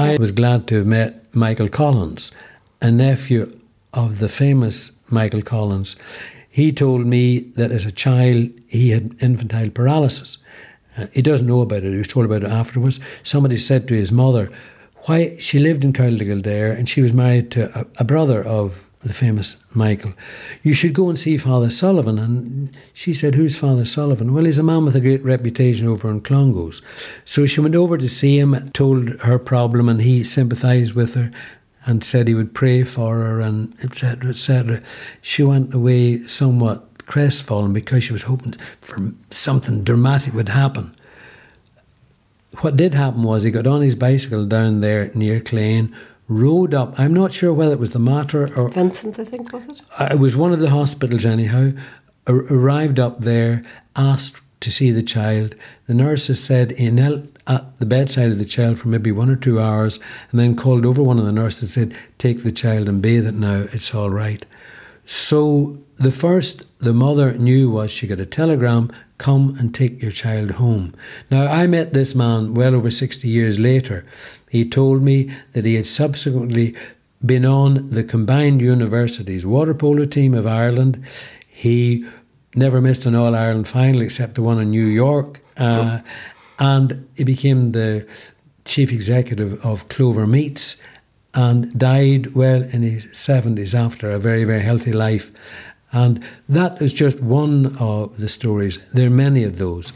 I was glad to have met Michael Collins, a nephew of the famous Michael Collins. He told me that as a child he had infantile paralysis. Uh, he doesn't know about it, he was told about it afterwards. Somebody said to his mother, why she lived in County Kildare and she was married to a, a brother of the famous Michael. You should go and see Father Sullivan. And she said, Who's Father Sullivan? Well, he's a man with a great reputation over in Clongowes. So she went over to see him, told her problem, and he sympathised with her and said he would pray for her, and etc. etc. She went away somewhat crestfallen because she was hoping for something dramatic would happen. What did happen was he got on his bicycle down there near Clane, rode up. I'm not sure whether it was the Mater or Vincent, I think was it. Uh, it was one of the hospitals anyhow. Ar- arrived up there, asked to see the child. The nurses said he knelt at the bedside of the child for maybe one or two hours, and then called over one of the nurses and said, "Take the child and bathe it now. It's all right." So the first the mother knew was she got a telegram come and take your child home. Now, I met this man well over 60 years later. He told me that he had subsequently been on the combined universities water polo team of Ireland. He never missed an All Ireland final except the one in New York. Uh, and he became the chief executive of Clover Meats and died well in his 70s after a very, very healthy life. And that is just one of the stories. There are many of those.